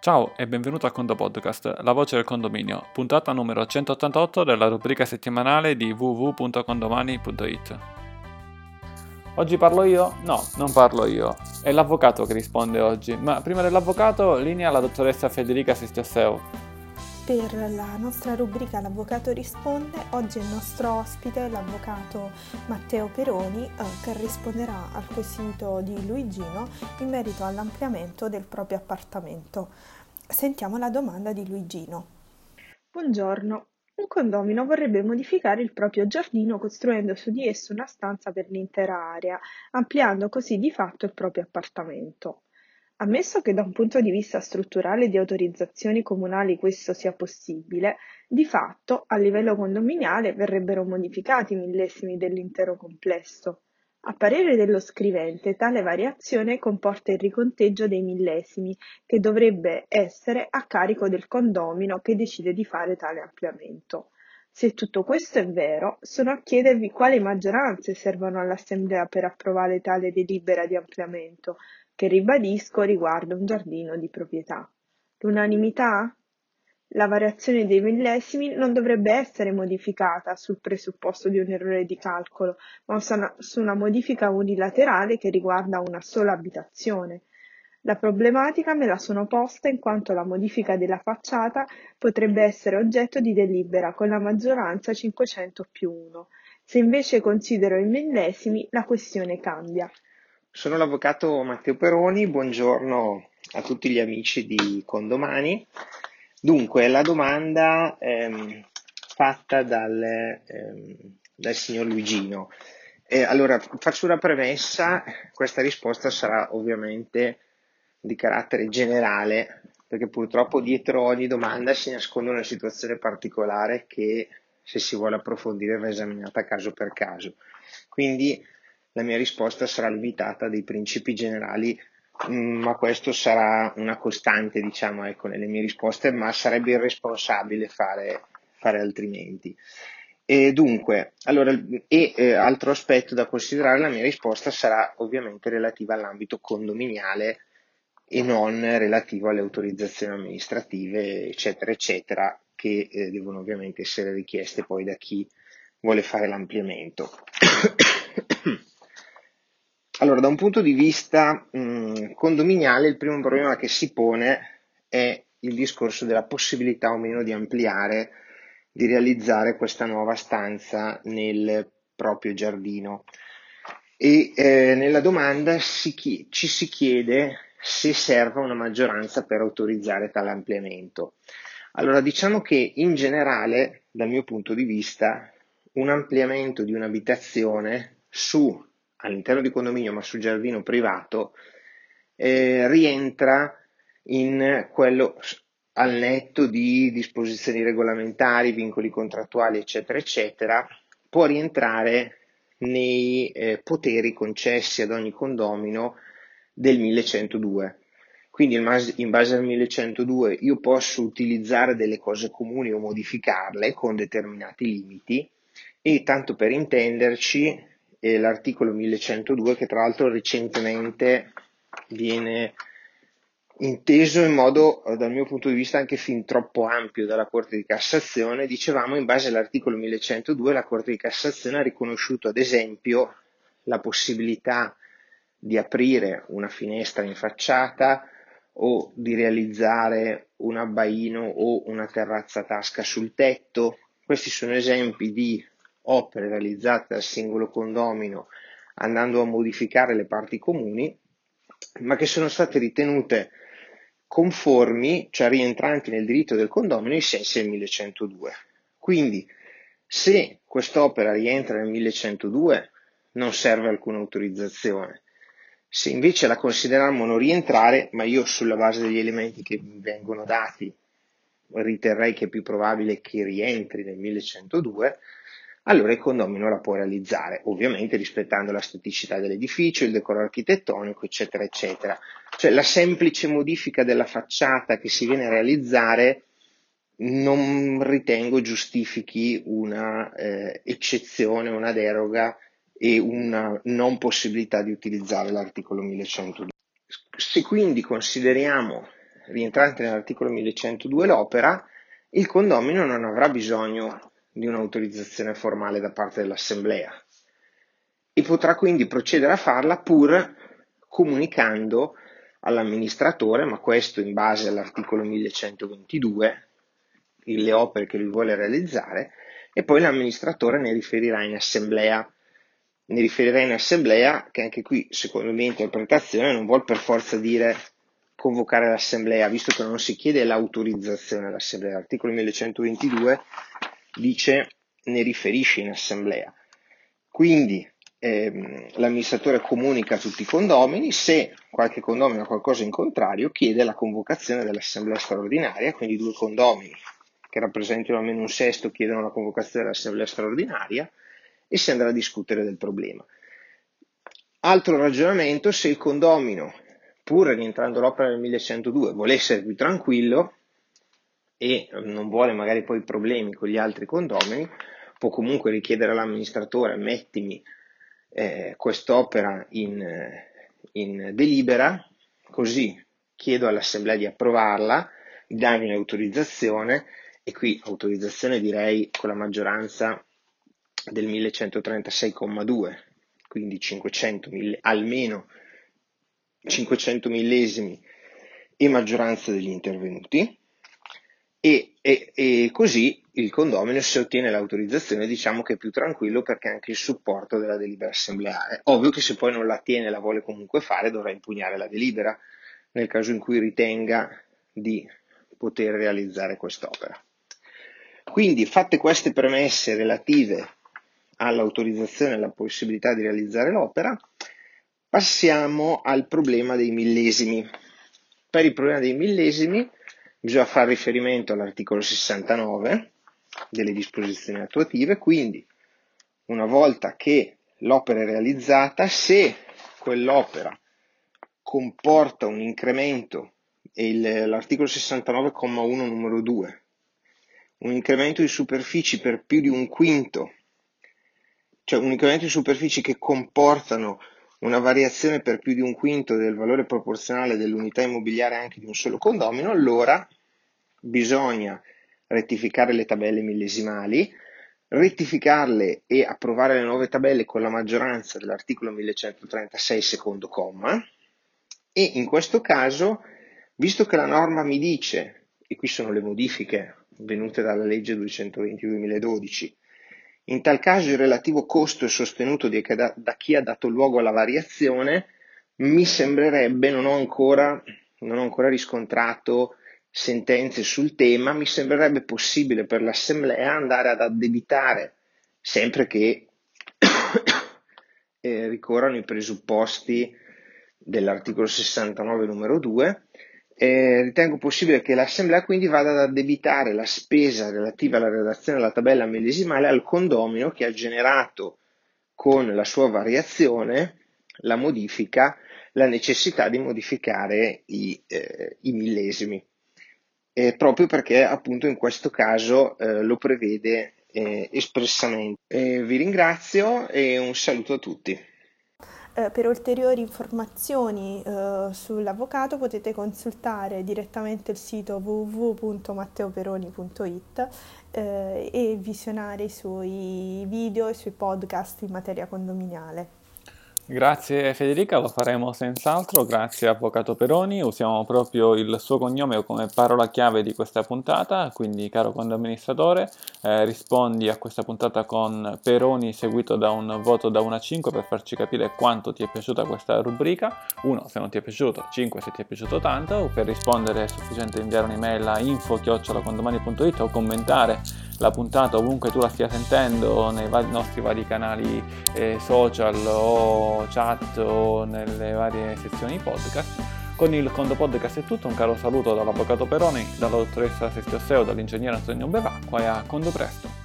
Ciao e benvenuto a Condo Podcast, la voce del condominio, puntata numero 188 della rubrica settimanale di www.condomani.it. Oggi parlo io? No, non parlo io. È l'avvocato che risponde oggi, ma prima dell'avvocato linea la dottoressa Federica Sistiasseo. Per la nostra rubrica L'Avvocato risponde, oggi il nostro ospite l'avvocato Matteo Peroni eh, che risponderà al quesito di Luigino in merito all'ampliamento del proprio appartamento. Sentiamo la domanda di Luigino. Buongiorno. Un condomino vorrebbe modificare il proprio giardino costruendo su di esso una stanza per l'intera area, ampliando così di fatto il proprio appartamento. Ammesso che da un punto di vista strutturale di autorizzazioni comunali questo sia possibile, di fatto a livello condominiale verrebbero modificati i millesimi dell'intero complesso. A parere dello scrivente tale variazione comporta il riconteggio dei millesimi, che dovrebbe essere a carico del condomino che decide di fare tale ampliamento. Se tutto questo è vero, sono a chiedervi quali maggioranze servono all'Assemblea per approvare tale delibera di ampliamento, che ribadisco riguarda un giardino di proprietà. L'unanimità? La variazione dei millesimi non dovrebbe essere modificata sul presupposto di un errore di calcolo, ma su una modifica unilaterale che riguarda una sola abitazione. La problematica me la sono posta in quanto la modifica della facciata potrebbe essere oggetto di delibera con la maggioranza 500 più 1. Se invece considero i millesimi, la questione cambia. Sono l'avvocato Matteo Peroni, buongiorno a tutti gli amici di Condomani. Dunque, la domanda ehm, fatta dal, ehm, dal, signor Luigino. Eh, allora, faccio una premessa, questa risposta sarà ovviamente di carattere generale, perché purtroppo dietro ogni domanda si nasconde una situazione particolare che se si vuole approfondire va esaminata caso per caso. Quindi la mia risposta sarà limitata a dei principi generali, mm, ma questo sarà una costante, diciamo, ecco, nelle mie risposte, ma sarebbe irresponsabile fare, fare altrimenti. E dunque, allora, e eh, altro aspetto da considerare, la mia risposta sarà ovviamente relativa all'ambito condominiale e non relativo alle autorizzazioni amministrative, eccetera, eccetera, che eh, devono ovviamente essere richieste poi da chi vuole fare l'ampliamento. Allora, da un punto di vista mh, mm, condominiale, il primo problema che si pone è il discorso della possibilità o meno di ampliare, di realizzare questa nuova stanza nel proprio giardino. E eh, nella domanda si chi- ci si chiede se serva una maggioranza per autorizzare tale ampliamento. Allora, diciamo che in generale, dal mio punto di vista, un ampliamento di un'abitazione su all'interno di condominio ma sul giardino privato eh, rientra in quello al netto di disposizioni regolamentari, vincoli contrattuali, eccetera, eccetera, può rientrare nei eh, poteri concessi ad ogni condomino del 1102. Quindi in base al 1102 io posso utilizzare delle cose comuni o modificarle con determinati limiti e tanto per intenderci e l'articolo 1102 che tra l'altro recentemente viene inteso in modo dal mio punto di vista anche fin troppo ampio dalla Corte di Cassazione, dicevamo in base all'articolo 1102 la Corte di Cassazione ha riconosciuto ad esempio la possibilità di aprire una finestra in facciata o di realizzare un abbaino o una terrazza tasca sul tetto. Questi sono esempi di opere realizzate dal singolo condomino andando a modificare le parti comuni, ma che sono state ritenute conformi, cioè rientranti nel diritto del condomino ai sensi del 1102. Quindi, se quest'opera rientra nel 1102, non serve alcuna autorizzazione. Se invece la consideriamo non rientrare, ma io sulla base degli elementi che mi vengono dati riterrei che è più probabile che rientri nel 1102, allora il condomino la può realizzare, ovviamente rispettando la staticità dell'edificio, il decoro architettonico, eccetera, eccetera. Cioè la semplice modifica della facciata che si viene a realizzare non ritengo giustifichi una eh, eccezione, una deroga e una non possibilità di utilizzare l'articolo 1102. Se quindi consideriamo rientrante nell'articolo 1102 l'opera, il condomino non avrà bisogno di un'autorizzazione formale da parte dell'Assemblea e potrà quindi procedere a farla pur comunicando all'amministratore, ma questo in base all'articolo 1122, le opere che lui vuole realizzare, e poi l'amministratore ne riferirà in assemblea. Ne riferirà in assemblea che anche qui, secondo mia interpretazione, non vuol per forza dire convocare l'assemblea, visto che non si chiede l'autorizzazione all'assemblea. L'articolo 1122 dice ne riferisce in assemblea. Quindi ehm, l'amministratore comunica a tutti i condomini, se qualche condomino ha qualcosa in contrario, chiede la convocazione dell'assemblea straordinaria, quindi due condomini che rappresentino almeno un sesto chiedono la convocazione dell'assemblea straordinaria e si andrà a discutere del problema. Altro ragionamento, se il condomino, pur rientrando l'opera nel 1102, vuole essere più tranquillo e non vuole magari poi problemi con gli altri condomini, può comunque richiedere all'amministratore mettimi eh, quest'opera in, in delibera, così chiedo all'assemblea di approvarla, di darmi l'autorizzazione e qui autorizzazione direi con la maggioranza del 1136,2, quindi 500 mille, almeno 500 millesimi e maggioranza degli intervenuti e, e, e, così il condomino se ottiene l'autorizzazione diciamo che è più tranquillo perché ha anche il supporto della delibera assembleare. Ovvio che se poi non la tiene e la vuole comunque fare dovrà impugnare la delibera nel caso in cui ritenga di poter realizzare quest'opera. Quindi, fatte queste premesse relative all'autorizzazione e alla possibilità di realizzare l'opera, passiamo al problema dei millesimi. Per il problema dei millesimi bisogna fare riferimento all'articolo 69 delle disposizioni attuative, quindi una volta che l'opera è realizzata, se quell'opera comporta un incremento, e l'articolo 69,1 numero 2 un incremento di superfici per più di un quinto, cioè un incremento di superfici che comportano una variazione per più di un quinto del valore proporzionale dell'unità immobiliare anche di un solo condomino, allora bisogna rettificare le tabelle millesimali, rettificarle e approvare le nuove tabelle con la maggioranza dell'articolo 1136 secondo comma e in questo caso, visto che la norma mi dice, e qui sono le modifiche venute dalla legge 220-2012. In tal caso il relativo costo è sostenuto da, chi ha dato luogo alla variazione mi sembrerebbe, non ho ancora, non ho ancora riscontrato sentenze sul tema, mi sembrerebbe possibile per l'Assemblea andare ad addebitare, sempre che eh, ricorrano i presupposti dell'articolo 69 numero 2, eh, ritengo possibile che l'Assemblea quindi vada ad addebitare la spesa relativa alla redazione della tabella millesimale al condomino che ha generato con la sua variazione la modifica, la necessità di modificare i, eh, i millesimi, eh, proprio perché appunto in questo caso eh, lo prevede eh, espressamente. vi ringrazio e un saluto a tutti. Eh, per ulteriori informazioni eh, sull'avvocato potete consultare direttamente il sito www.matteoperoni.it eh, e visionare i suoi video e i suoi podcast in materia condominiale. Grazie Federica, lo faremo senz'altro, grazie Avvocato Peroni, usiamo proprio il suo cognome come parola chiave di questa puntata, quindi caro condoamministratore, eh, rispondi a questa puntata con Peroni seguito da un voto da 1 a 5 per farci capire quanto ti è piaciuta questa rubrica, 1 se non ti è piaciuto, 5 se ti è piaciuto tanto, per rispondere è sufficiente inviare un'email a info-condomani.it o commentare la puntata ovunque tu la stia sentendo nei vari, nostri vari canali eh, social o chat o nelle varie sezioni podcast. Con il Condo Podcast è tutto, un caro saluto dall'Avvocato Peroni, dalla dottoressa Sestio Seo, dall'ingegnere Antonio Bevacqua e a Condo Presto.